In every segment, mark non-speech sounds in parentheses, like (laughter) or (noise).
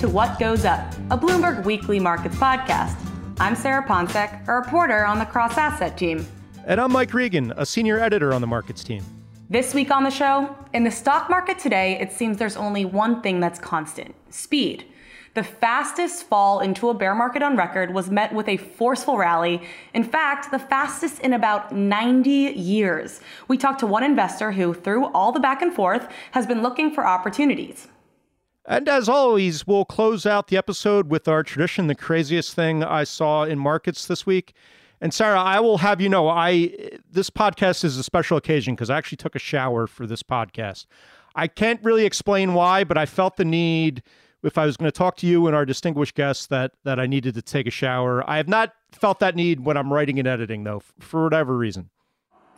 To What Goes Up, a Bloomberg Weekly Markets podcast. I'm Sarah Ponczek, a reporter on the cross asset team. And I'm Mike Regan, a senior editor on the markets team. This week on the show, in the stock market today, it seems there's only one thing that's constant speed. The fastest fall into a bear market on record was met with a forceful rally. In fact, the fastest in about 90 years. We talked to one investor who, through all the back and forth, has been looking for opportunities. And as always, we'll close out the episode with our tradition, the craziest thing I saw in markets this week. And Sarah, I will have you know, I this podcast is a special occasion because I actually took a shower for this podcast. I can't really explain why, but I felt the need if I was going to talk to you and our distinguished guests that that I needed to take a shower. I have not felt that need when I'm writing and editing though, for whatever reason.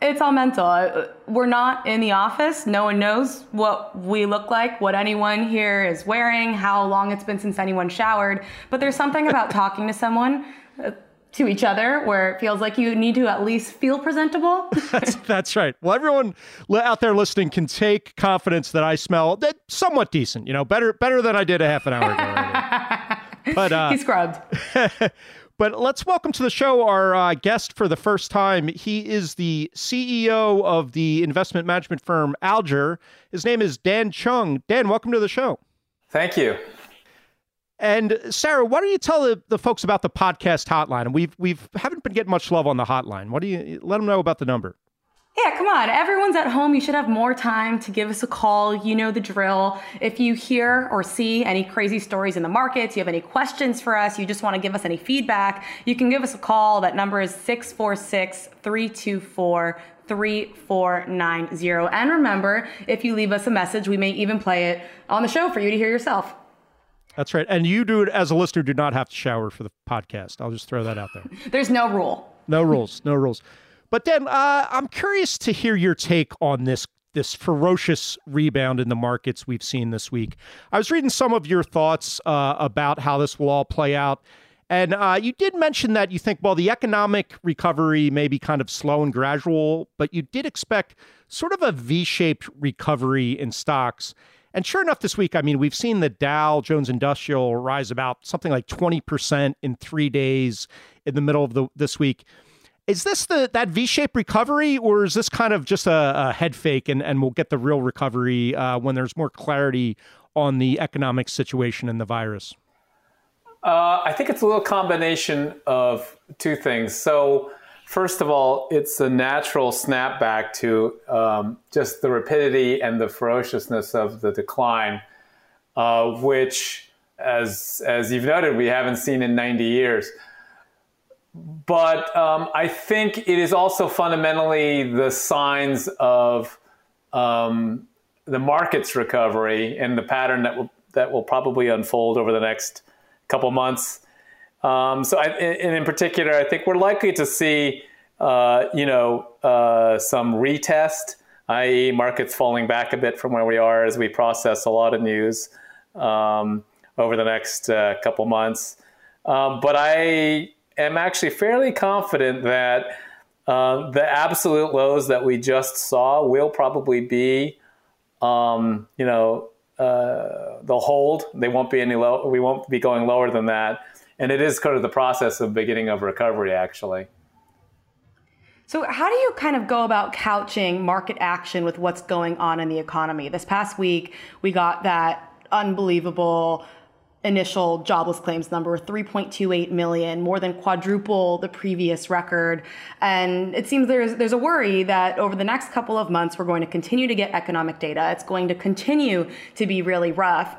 It's all mental. We're not in the office. No one knows what we look like, what anyone here is wearing, how long it's been since anyone showered. But there's something about (laughs) talking to someone, uh, to each other, where it feels like you need to at least feel presentable. (laughs) that's, that's right. Well, everyone out there listening can take confidence that I smell that somewhat decent. You know, better better than I did a half an hour ago. (laughs) but uh, he scrubbed. But let's welcome to the show our uh, guest for the first time. He is the CEO of the investment management firm Alger. His name is Dan Chung. Dan, welcome to the show. Thank you. And Sarah, why don't you tell the, the folks about the podcast hotline? And we've we've haven't been getting much love on the hotline. What do you let them know about the number? Yeah, come on. Everyone's at home. You should have more time to give us a call. You know the drill. If you hear or see any crazy stories in the markets, you have any questions for us, you just want to give us any feedback, you can give us a call. That number is 646 324 3490. And remember, if you leave us a message, we may even play it on the show for you to hear yourself. That's right. And you do it as a listener, do not have to shower for the podcast. I'll just throw that out there. (laughs) There's no rule. No rules. No rules. But then uh, I'm curious to hear your take on this this ferocious rebound in the markets we've seen this week. I was reading some of your thoughts uh, about how this will all play out. And uh, you did mention that you think, well, the economic recovery may be kind of slow and gradual, but you did expect sort of a V shaped recovery in stocks. And sure enough, this week, I mean, we've seen the Dow Jones Industrial rise about something like 20% in three days in the middle of the, this week. Is this the that V-shaped recovery, or is this kind of just a, a head fake, and, and we'll get the real recovery uh, when there's more clarity on the economic situation and the virus? Uh, I think it's a little combination of two things. So, first of all, it's a natural snapback to um, just the rapidity and the ferociousness of the decline, uh, which, as as you've noted, we haven't seen in 90 years. But um, I think it is also fundamentally the signs of um, the market's recovery and the pattern that will that will probably unfold over the next couple months. Um, so, I, and in particular, I think we're likely to see, uh, you know, uh, some retest, i.e., markets falling back a bit from where we are as we process a lot of news um, over the next uh, couple months. Um, but I am actually fairly confident that uh, the absolute lows that we just saw will probably be, um, you know, uh, they'll hold. They won't be any low. We won't be going lower than that. And it is kind of the process of beginning of recovery, actually. So, how do you kind of go about couching market action with what's going on in the economy? This past week, we got that unbelievable initial jobless claims number 3.28 million more than quadruple the previous record and it seems there's there's a worry that over the next couple of months we're going to continue to get economic data it's going to continue to be really rough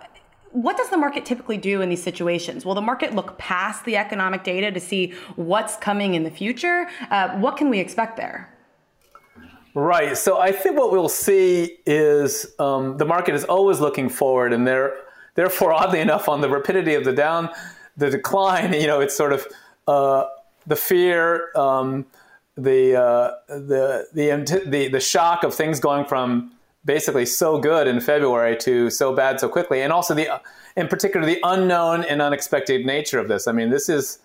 what does the market typically do in these situations? Will the market look past the economic data to see what's coming in the future? Uh, what can we expect there? Right. So I think what we'll see is um, the market is always looking forward, and there, therefore, oddly enough, on the rapidity of the down, the decline, you know, it's sort of uh, the fear, um, the, uh, the the the the shock of things going from basically so good in February to so bad so quickly, and also the, in particular, the unknown and unexpected nature of this. I mean, this is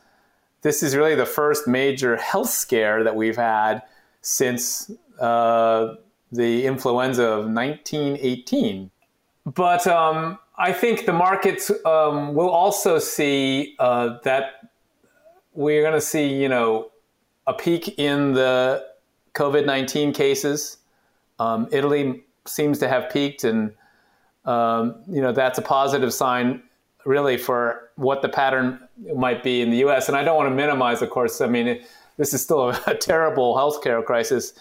this is really the first major health scare that we've had since uh, the influenza of 1918. But um, I think the markets um, will also see uh, that we're going to see, you know, a peak in the COVID 19 cases. Um, Italy seems to have peaked, and um, you know that's a positive sign, really, for what the pattern might be in the U.S. And I don't want to minimize, of course. I mean, it, this is still a, (laughs) a terrible healthcare crisis,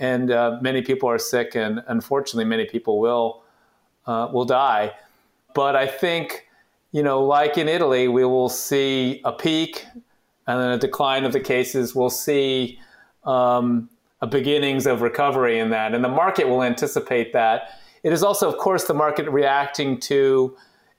and uh, many people are sick, and unfortunately, many people will uh, will die. But I think, you know, like in Italy, we will see a peak and then a decline of the cases. We'll see um, beginnings of recovery in that, and the market will anticipate that. It is also, of course, the market reacting to,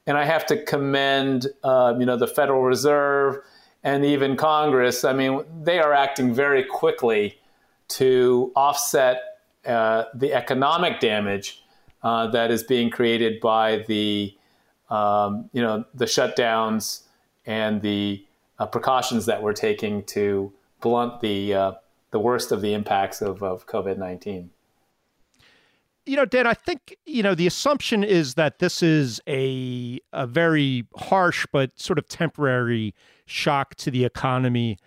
and I have to commend, uh, you know, the Federal Reserve and even Congress. I mean, they are acting very quickly to offset uh, the economic damage uh, that is being created by the, um, you know, the shutdowns and the uh, precautions that we're taking to blunt the uh, the worst of the impacts of, of COVID 19. You know, Dan, I think, you know, the assumption is that this is a, a very harsh but sort of temporary shock to the economy.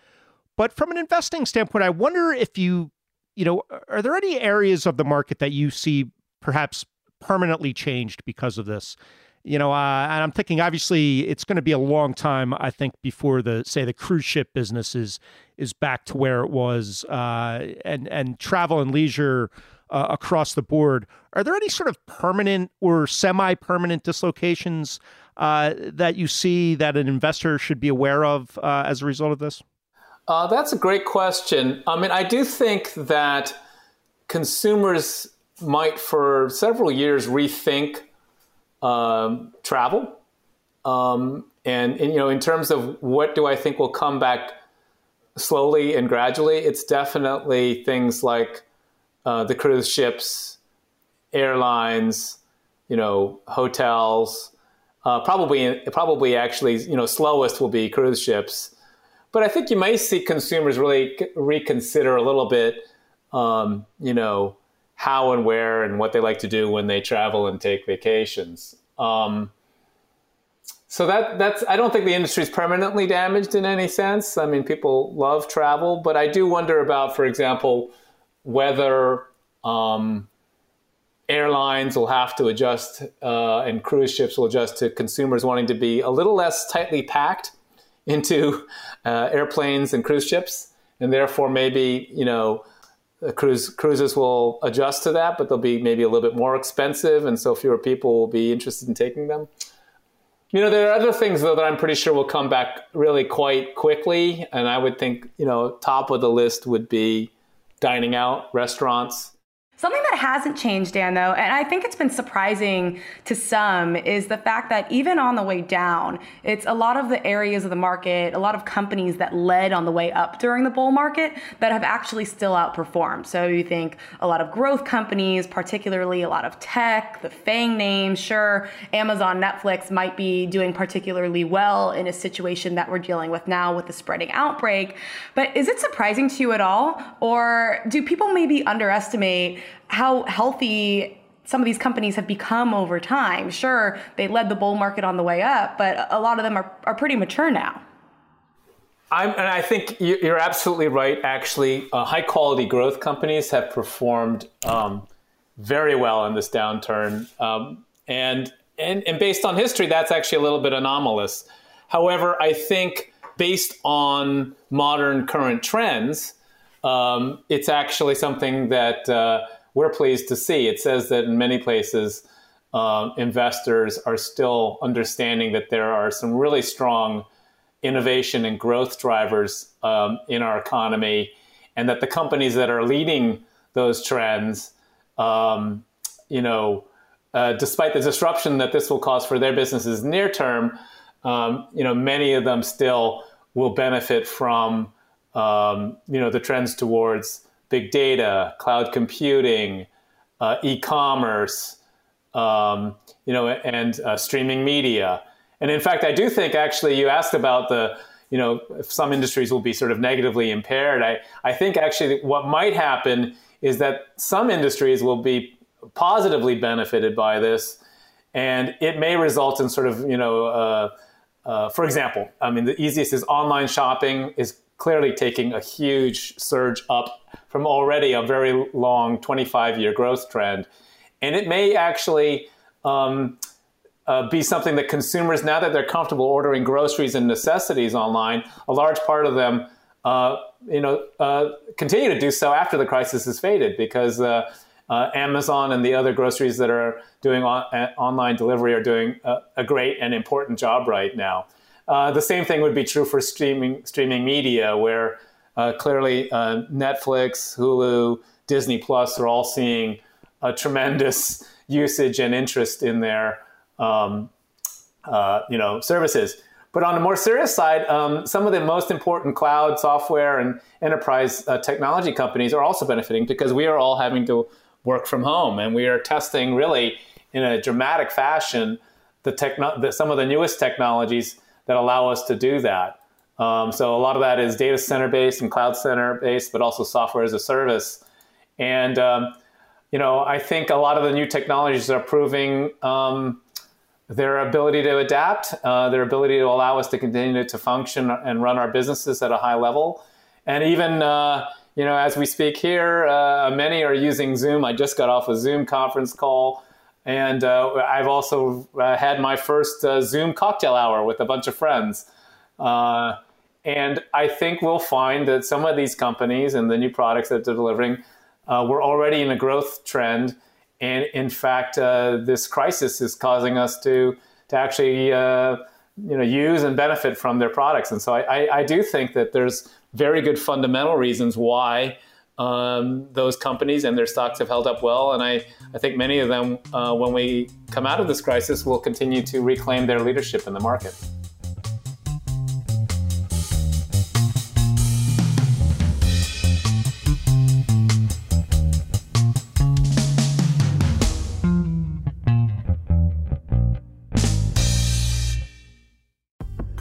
But from an investing standpoint, I wonder if you, you know, are there any areas of the market that you see perhaps permanently changed because of this? You know, uh, and I'm thinking obviously it's going to be a long time, I think, before the say the cruise ship business is is back to where it was, uh, and and travel and leisure uh, across the board. Are there any sort of permanent or semi-permanent dislocations uh, that you see that an investor should be aware of uh, as a result of this? Uh, that's a great question. I mean, I do think that consumers might, for several years, rethink um, travel. Um, and, and, you know, in terms of what do I think will come back slowly and gradually, it's definitely things like uh, the cruise ships, airlines, you know, hotels. Uh, probably, probably actually, you know, slowest will be cruise ships. But I think you may see consumers really reconsider a little bit, um, you know, how and where and what they like to do when they travel and take vacations. Um, so that that's I don't think the industry is permanently damaged in any sense. I mean, people love travel, but I do wonder about, for example, whether um, airlines will have to adjust uh, and cruise ships will adjust to consumers wanting to be a little less tightly packed (laughs) into uh, airplanes and cruise ships, and therefore maybe you know cruise cruises will adjust to that, but they'll be maybe a little bit more expensive, and so fewer people will be interested in taking them. You know, there are other things though that I'm pretty sure will come back really quite quickly, and I would think you know top of the list would be dining out, restaurants. Something that hasn't changed, Dan, though, and I think it's been surprising to some, is the fact that even on the way down, it's a lot of the areas of the market, a lot of companies that led on the way up during the bull market that have actually still outperformed. So you think a lot of growth companies, particularly a lot of tech, the FANG names, sure, Amazon, Netflix might be doing particularly well in a situation that we're dealing with now with the spreading outbreak. But is it surprising to you at all? Or do people maybe underestimate? How healthy some of these companies have become over time. Sure, they led the bull market on the way up, but a lot of them are, are pretty mature now. I'm, and I think you're absolutely right. Actually, uh, high quality growth companies have performed um, very well in this downturn, um, and, and and based on history, that's actually a little bit anomalous. However, I think based on modern current trends, um, it's actually something that uh, we're pleased to see. It says that in many places, um, investors are still understanding that there are some really strong innovation and growth drivers um, in our economy, and that the companies that are leading those trends, um, you know, uh, despite the disruption that this will cause for their businesses near term, um, you know, many of them still will benefit from, um, you know, the trends towards big data, cloud computing, uh, e-commerce, um, you know, and uh, streaming media. And in fact, I do think actually you asked about the, you know, if some industries will be sort of negatively impaired. I, I think actually what might happen is that some industries will be positively benefited by this, and it may result in sort of, you know, uh, uh, for example, I mean, the easiest is online shopping is clearly taking a huge surge up from already a very long 25 year growth trend. And it may actually um, uh, be something that consumers, now that they're comfortable ordering groceries and necessities online, a large part of them, uh, you know, uh, continue to do so after the crisis has faded because uh, uh, Amazon and the other groceries that are doing on, uh, online delivery are doing a, a, great and important job right now. The same thing would be true for streaming streaming media, where clearly Netflix, Hulu, Disney Plus are all seeing a tremendous (laughs) usage and interest in their um, uh, you know services. But on the more serious side, um, some of the most important cloud software and enterprise uh, technology companies are also benefiting because we are all having to work from home, and we are testing really in a dramatic fashion the, techno- the some of the newest technologies that allow us to do that. Um, so a lot of that is data center based and cloud center based, but also software as a service. And um, you know, I think a lot of the new technologies are proving um, their ability to adapt, uh, their ability to allow us to continue to function and run our businesses at a high level. And even, uh, you know, as we speak here, uh, many are using Zoom. I just got off a Zoom conference call. And uh, I've also uh, had my first uh, Zoom cocktail hour with a bunch of friends. and I think we'll find that some of these companies and the new products that they're delivering we're already in a growth trend. And in fact, this crisis is causing us to, to actually you know, use and benefit from their products. And so I, I, I do think that there's very good fundamental reasons why um, those companies and their stocks have held up well. And I, I think many of them, uh, when we come out of this crisis, will continue to reclaim their leadership in the market.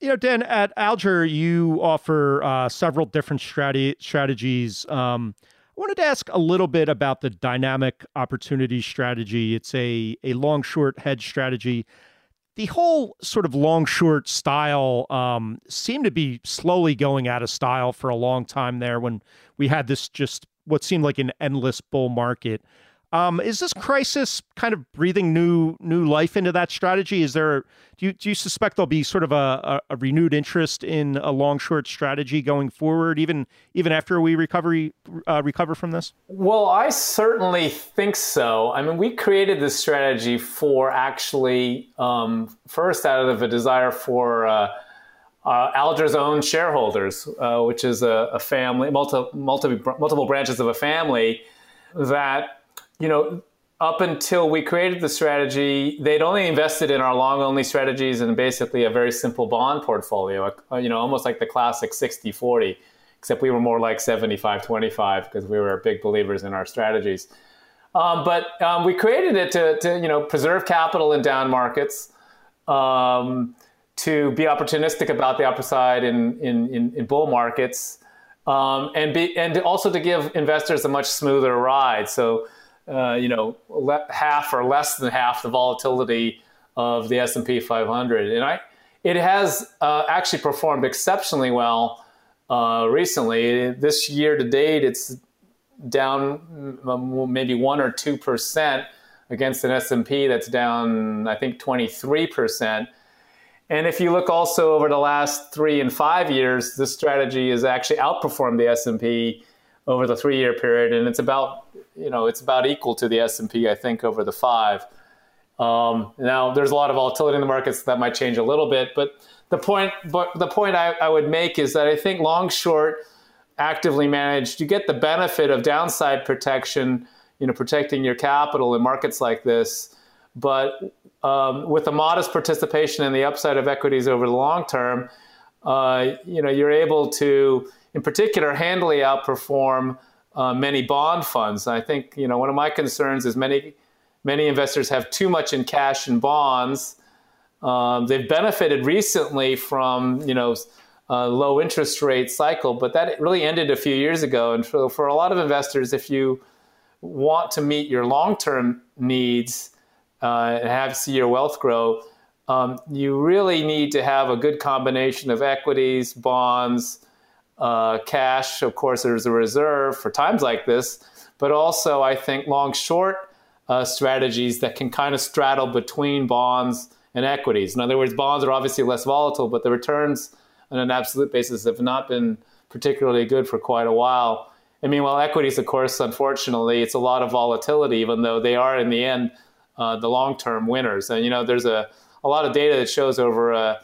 You know, Dan, at Alger, you offer uh, several different strate- strategies. Um, I wanted to ask a little bit about the dynamic opportunity strategy. It's a, a long short hedge strategy. The whole sort of long short style um, seemed to be slowly going out of style for a long time there when we had this just what seemed like an endless bull market. Um, is this crisis kind of breathing new new life into that strategy? Is there do you do you suspect there'll be sort of a, a, renewed interest in a long short strategy going forward, even even after we recovery uh, recover from this? Well, I certainly think so. I mean, we created this strategy for actually um, first out of a desire for. Uh, uh, Alger's own shareholders, uh, which is a, a family, multi, multi, multiple branches of a family that you know, up until we created the strategy, they'd only invested in our long only strategies and basically a very simple bond portfolio, you know, almost like the classic 60 40, except we were more like 75 25 because we were big believers in our strategies. Um, but um, we created it to, to, you know, preserve capital in down markets, um, to be opportunistic about the upside in, in, in, in bull markets, um, and, be, and also to give investors a much smoother ride. So, uh, you know, le- half or less than half the volatility of the S&P 500. And I, it has uh, actually performed exceptionally well uh, recently. This year to date, it's down maybe one or two percent against an S&P that's down, I think, 23 percent. And if you look also over the last three and five years, this strategy has actually outperformed the S&P over the three-year period, and it's about you know it's about equal to the S&P, I think, over the five. Um, now, there's a lot of volatility in the markets that might change a little bit, but the point, but the point I, I would make is that I think long short, actively managed, you get the benefit of downside protection, you know, protecting your capital in markets like this. But um, with a modest participation in the upside of equities over the long term, uh, you know, you're able to, in particular, handily outperform uh, many bond funds. I think you know one of my concerns is many many investors have too much in cash and bonds. Um, they've benefited recently from you know a low interest rate cycle, but that really ended a few years ago. And for, for a lot of investors, if you want to meet your long term needs uh, and have see your wealth grow, um, you really need to have a good combination of equities, bonds, uh, cash. Of course, there's a reserve for times like this, but also I think long short uh, strategies that can kind of straddle between bonds and equities. In other words, bonds are obviously less volatile, but the returns on an absolute basis have not been particularly good for quite a while. I mean, while equities, of course, unfortunately, it's a lot of volatility, even though they are in the end uh, the long-term winners. And you know, there's a, a lot of data that shows over a,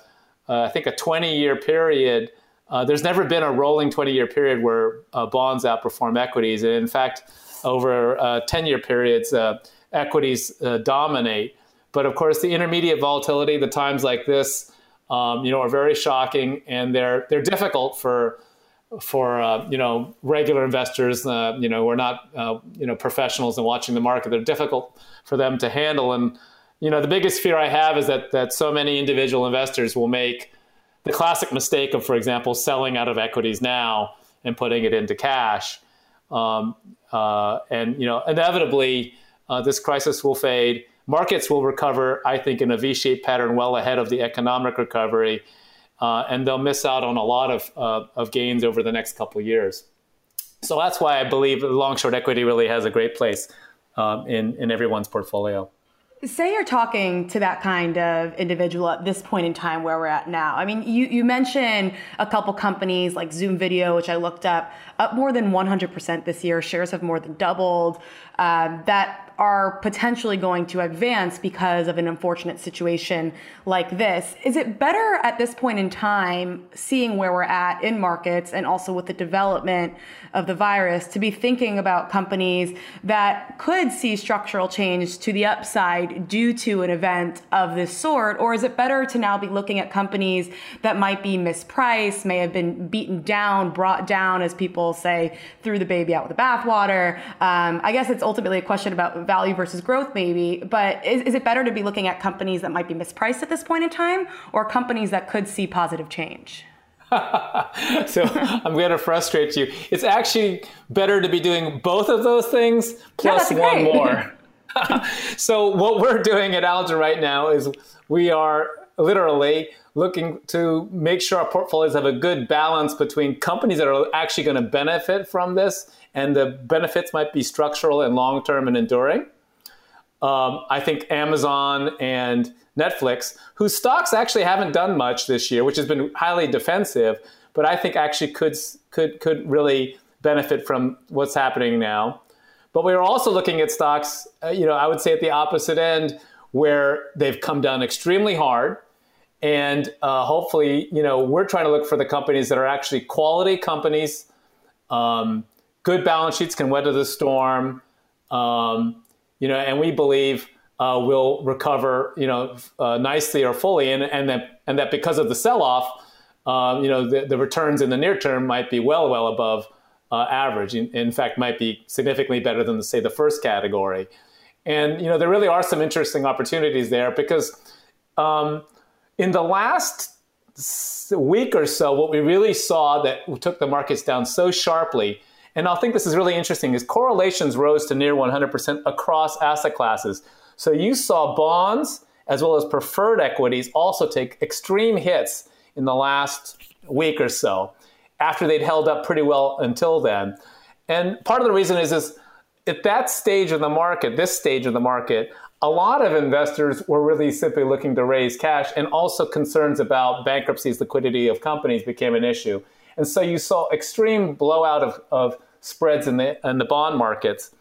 uh, I think a 20-year period. Uh, there's never been a rolling 20-year period where uh, bonds outperform equities, and in fact, over 10-year uh, periods, uh, equities dominate. But of course, the intermediate volatility, the times like this, um, you know, are very shocking, and they're they're difficult for for uh, you know regular investors. Uh, you know, we're not uh, you know professionals and watching the market. They're difficult for them to handle, and you know, the biggest fear I have is that that so many individual investors will make the classic mistake of, for example, selling out of equities now and putting it into cash. Um, uh, and you know, inevitably, uh, this crisis will fade markets will recover, I think, in a V shaped pattern well ahead of the economic recovery. Uh, and they'll miss out on a lot of, uh, of gains over the next couple of years. So that's why I believe long short equity really has a great place um, in, in everyone's portfolio. Say you're talking to that kind of individual at this point in time where we're at now. I mean, you, you mentioned a couple companies like Zoom Video, which I looked up, up more than 100% this year. Shares have more than doubled. Um, that are potentially going to advance because of an unfortunate situation like this. Is it better at this point in time, seeing where we're at in markets and also with the development of the virus, to be thinking about companies that could see structural change to the upside due to an event of this sort? Or is it better to now be looking at companies that might be mispriced, may have been beaten down, brought down, as people say, threw the baby out with the bathwater? Um, I guess it's ultimately a question about value versus growth, maybe. But is, is it better to be looking at companies that might be mispriced at this point in time or companies that could see positive change? (laughs) so I'm going to frustrate you. It's actually better to be doing both of those things plus one more. (laughs) so what we're doing at Alger right now is we are literally looking to make sure our portfolios have a good balance between companies that are actually going to benefit from this and the benefits might be structural and long term and enduring. Um, I think Amazon and Netflix, whose stocks actually haven't done much this year, which has been highly defensive, but I think actually could could could really benefit from what's happening now. But we are also looking at stocks, uh, you know, I would say at the opposite end, where they've come down extremely hard, and uh, hopefully, you know, we're trying to look for the companies that are actually quality companies. Um, good balance sheets can weather the storm. Um, you know, and we believe uh, will recover, you know, uh, nicely or fully, and, and that and that because of the sell-off, um, you know, the, the, returns in the near term might be well, well above uh, average. In, in, fact, might be significantly better than, say, the first category. And you know, there really are some interesting opportunities there because um, in the last week or so, what we really saw that took the markets down so sharply and I think this is really interesting, is correlations rose to near 100% across asset classes. So you saw bonds as well as preferred equities also take extreme hits in the last week or so after they'd held up pretty well until then. And part of the reason is, is at that stage of the market, this stage of the market, a lot of investors were really simply looking to raise cash, and also concerns about bankruptcies, liquidity of companies became an issue. And so you saw extreme blowout of, of spreads in the, in the bond markets.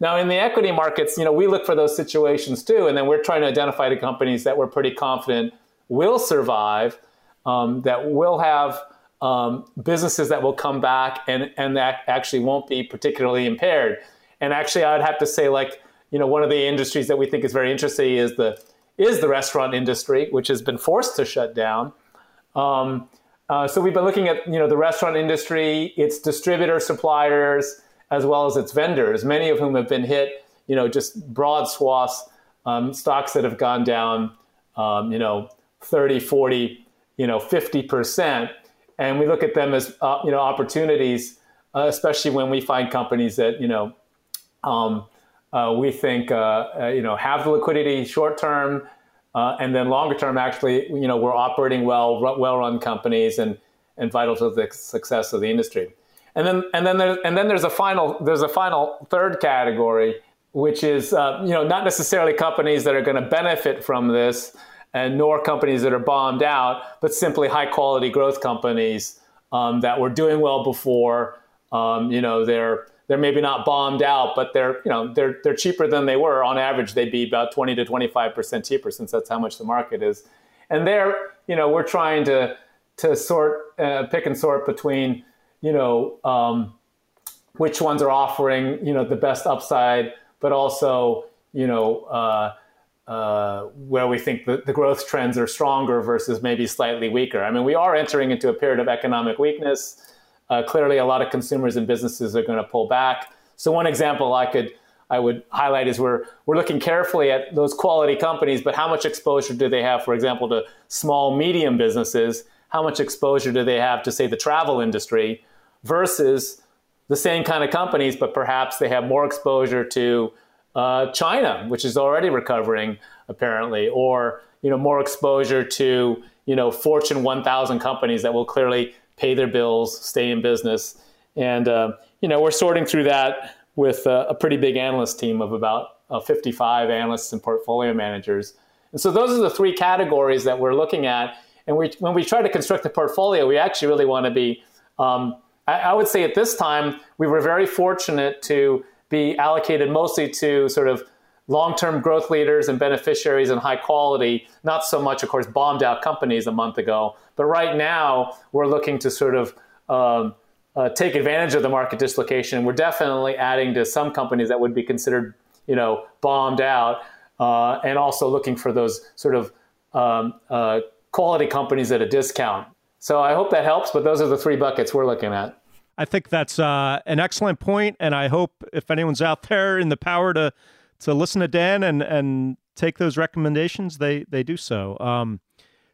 Now, in the equity markets, you know, we look for those situations too, and then we're trying to identify the companies that we're pretty confident will survive, um, that will have um, businesses that will come back and, and that actually won't be particularly impaired. And actually, I'd have to say, like, you know, one of the industries that we think is very interesting is the is the restaurant industry, which has been forced to shut down. Um, uh, so we've been looking at you know the restaurant industry, its distributor suppliers, as well as its vendors, many of whom have been hit. You know, just broad swaths, um, stocks that have gone down, um, you know, 30, 40, you know, 50 percent, and we look at them as uh, you know opportunities, uh, especially when we find companies that you know um, uh, we think uh, uh, you know have the liquidity short term uh, and then longer term, actually, you know, we're operating well, well-run companies and and vital to the success of the industry. And then and then there's and then there's a final there's a final third category, which is uh, you know not necessarily companies that are going to benefit from this, and nor companies that are bombed out, but simply high quality growth companies um, that were doing well before. Um, you know, they're they're maybe not bombed out, but they're you know they're they're cheaper than they were on average. They'd be about twenty to twenty five percent cheaper since that's how much the market is. And there, you know, we're trying to to sort uh, pick and sort between you know um, which ones are offering you know the best upside, but also you know. Uh, uh, where we think the, the growth trends are stronger versus maybe slightly weaker. I mean, we are entering into a period of economic weakness. Uh, clearly, a lot of consumers and businesses are going to pull back. So one example I could I would highlight is we're we're looking carefully at those quality companies, but how much exposure do they have, for example, to small medium businesses? How much exposure do they have to say the travel industry versus the same kind of companies, but perhaps they have more exposure to uh, China, which is already recovering apparently, or you know more exposure to you know Fortune 1000 companies that will clearly pay their bills, stay in business. And, uh, you know, we're sorting through that with a, pretty big analyst team of about uh, 55 analysts and portfolio managers. And so those are the three categories that we're looking at. And we, when we try to construct a portfolio, we actually really want to be, um, I, I would say at this time, we were very fortunate to be allocated mostly to sort of long-term growth leaders and beneficiaries and high quality, not so much, of course, bombed out companies a month ago. But right now, we're looking to sort of um, uh, take advantage of the market dislocation. We're definitely adding to some companies that would be considered, you know, bombed out, uh, and also looking for those sort of um, uh, quality companies at a discount. So I hope that helps. But those are the three buckets we're looking at. I think that's uh, an excellent point, and I hope if anyone's out there in the power to to listen to Dan and and take those recommendations, they they do so. Um,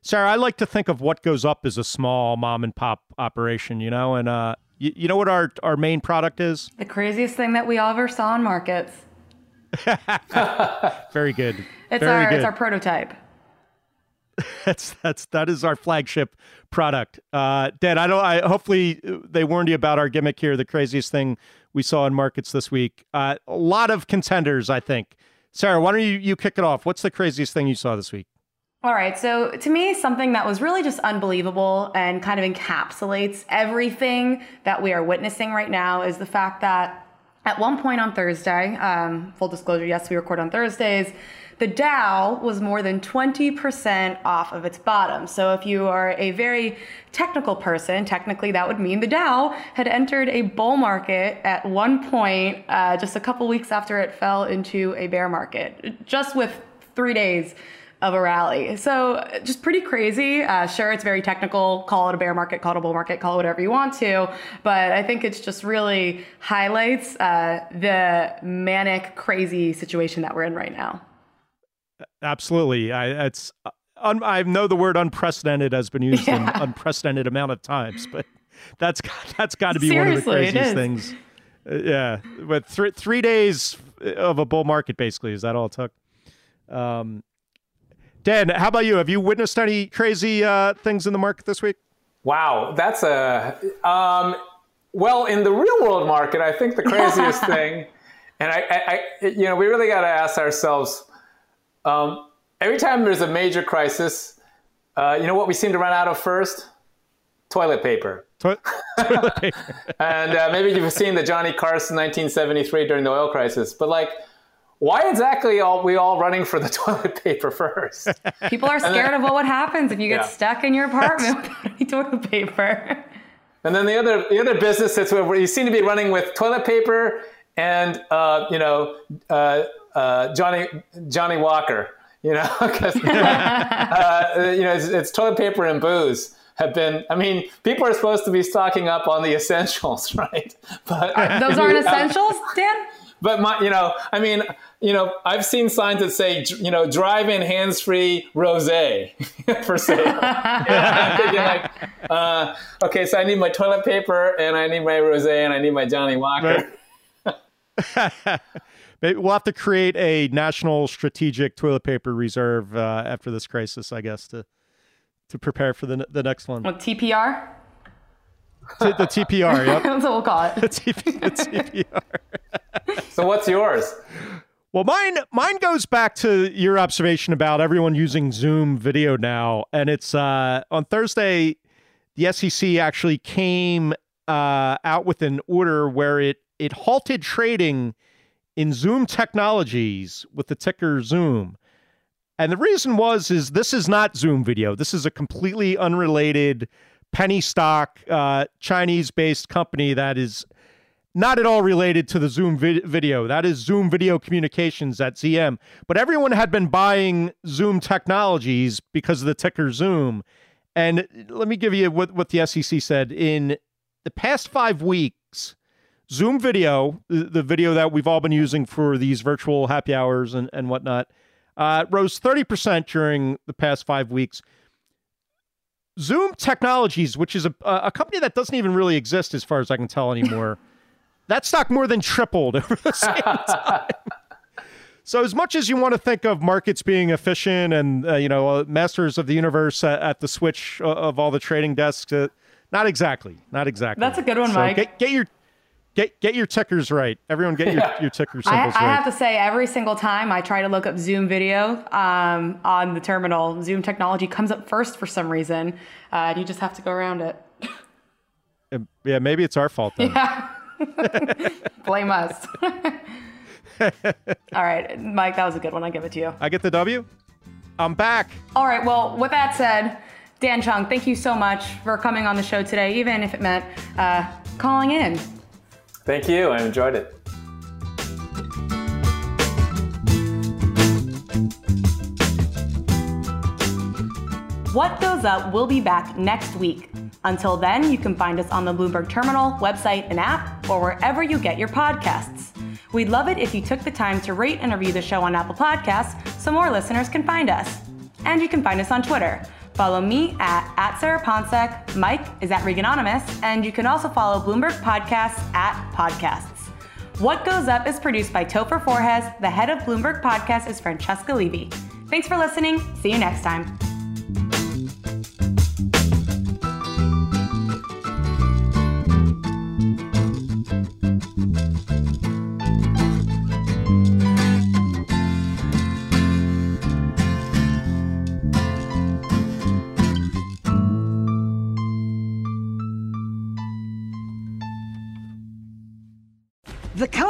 Sarah, I like to think of what goes up as a small mom and pop operation, you know, and uh, you, you know what our our main product is? The craziest thing that we ever saw in markets. (laughs) Very good. It's Very our good. it's our prototype. (laughs) that's that's that is our flagship product. Uh, Dan, I don't. I hopefully they warned you about our gimmick here. The craziest thing we saw in markets this week. Uh, a lot of contenders, I think. Sarah, why don't you you kick it off? What's the craziest thing you saw this week? All right. So, to me, something that was really just unbelievable and kind of encapsulates everything that we are witnessing right now is the fact that at one point on Thursday, um, full disclosure, yes, we record on Thursdays, the Dow was more than 20% off of its bottom. So, if you are a very technical person, technically that would mean the Dow had entered a bull market at one point uh, just a couple weeks after it fell into a bear market, just with three days of a rally. So just pretty crazy. Uh, sure, it's very technical. Call it a bear market, call it a bull market, call it whatever you want to. But I think it's just really highlights uh, the manic, crazy situation that we're in right now. Absolutely. I, it's un, I know the word unprecedented has been used (laughs) yeah. an unprecedented amount of times, but that's that's got to be Seriously, one of the craziest things Uh, yeah, but th- three days of a bull market, basically, is that all it took? Um, Dan, how about you? Have you witnessed any crazy uh, things in the market this week? Wow, that's a um, well in the real world market. I think the craziest (laughs) thing, and I, I, I, you know, we really got to ask ourselves. Um, every time there's a major crisis, uh, you know what we seem to run out of first? Toilet paper. To- (laughs) toilet paper. and uh, maybe you've seen the Johnny Carson 1973 during the oil crisis, but like why exactly are we all running for the (laughs) toilet paper first? People are scared of what happens if you get yeah. stuck in your apartment without (laughs) toilet paper. And then the other the other business that's where you seem to be running with toilet paper and uh, you know uh, uh, Johnny Johnnie Walker, you know, (laughs) because uh, you know it's, it's toilet paper and booze have been i mean people are supposed to be stocking up on the essentials right but those aren't essentials dan but my you know i mean you know, I've seen signs that say, you know, drive-in hands-free rosé (laughs) for sale. (laughs) I'm thinking like, uh, okay, so I need my toilet paper and I need my rosé and I need my Johnnie Walker. (laughs) Maybe we'll have to create a national strategic toilet paper reserve uh, after this crisis, I guess, to to prepare for the the next one. What, TPR. T- the TPR, (laughs) yep. That's what we'll call it. the, TP- the TPR. (laughs) so what's yours? Well, mine mine goes back to your observation about everyone using Zoom video now, and it's uh, on Thursday. The SEC actually came uh, out with an order where it it halted trading in Zoom technologies with the ticker Zoom. And the reason was is this is not Zoom video. This is a completely unrelated penny stock uh, Chinese based company that is not at all related to the Zoom video. That is Zoom Video Communications at ZM. But everyone had been buying Zoom technologies because of the ticker Zoom. And let me give you what, what the SEC said. In the past five weeks, Zoom Video, the, the video that we've all been using for these virtual happy hours and, and whatnot, uh, rose 30% during the past five weeks. Zoom Technologies, which is a, a company that doesn't even really exist as far as I can tell anymore. (laughs) That stock more than tripled over the same (laughs) time. so, as much as you want to think of markets being efficient and uh, you know uh, masters of the universe at, at the switch of all the trading desks, uh, not exactly. Not exactly. That's a good one, so Mike. Get, get, your get get your tickers right. Everyone, get your (laughs) your ticker symbols I, I right. have to say, every single time I try to look up Zoom video um, on the terminal, Zoom technology comes up first for some reason. Uh, you just have to go around it. (laughs) yeah, maybe it's our fault then. Yeah. (laughs) Blame us. All right, Mike, that was a good one. I give it to you. I get the W. I'm back. All right. Well, with that said, Dan Chung, thank you so much for coming on the show today, even if it meant uh, calling in. Thank you. I enjoyed it. What Goes Up will be back next week. Until then, you can find us on the Bloomberg Terminal, website, and app, or wherever you get your podcasts. We'd love it if you took the time to rate and review the show on Apple Podcasts so more listeners can find us. And you can find us on Twitter. Follow me at, at Sarah Ponczek, Mike is at Reganonymous, and you can also follow Bloomberg Podcasts at Podcasts. What Goes Up is produced by Topher Forhecz. The head of Bloomberg Podcast is Francesca Levy. Thanks for listening. See you next time.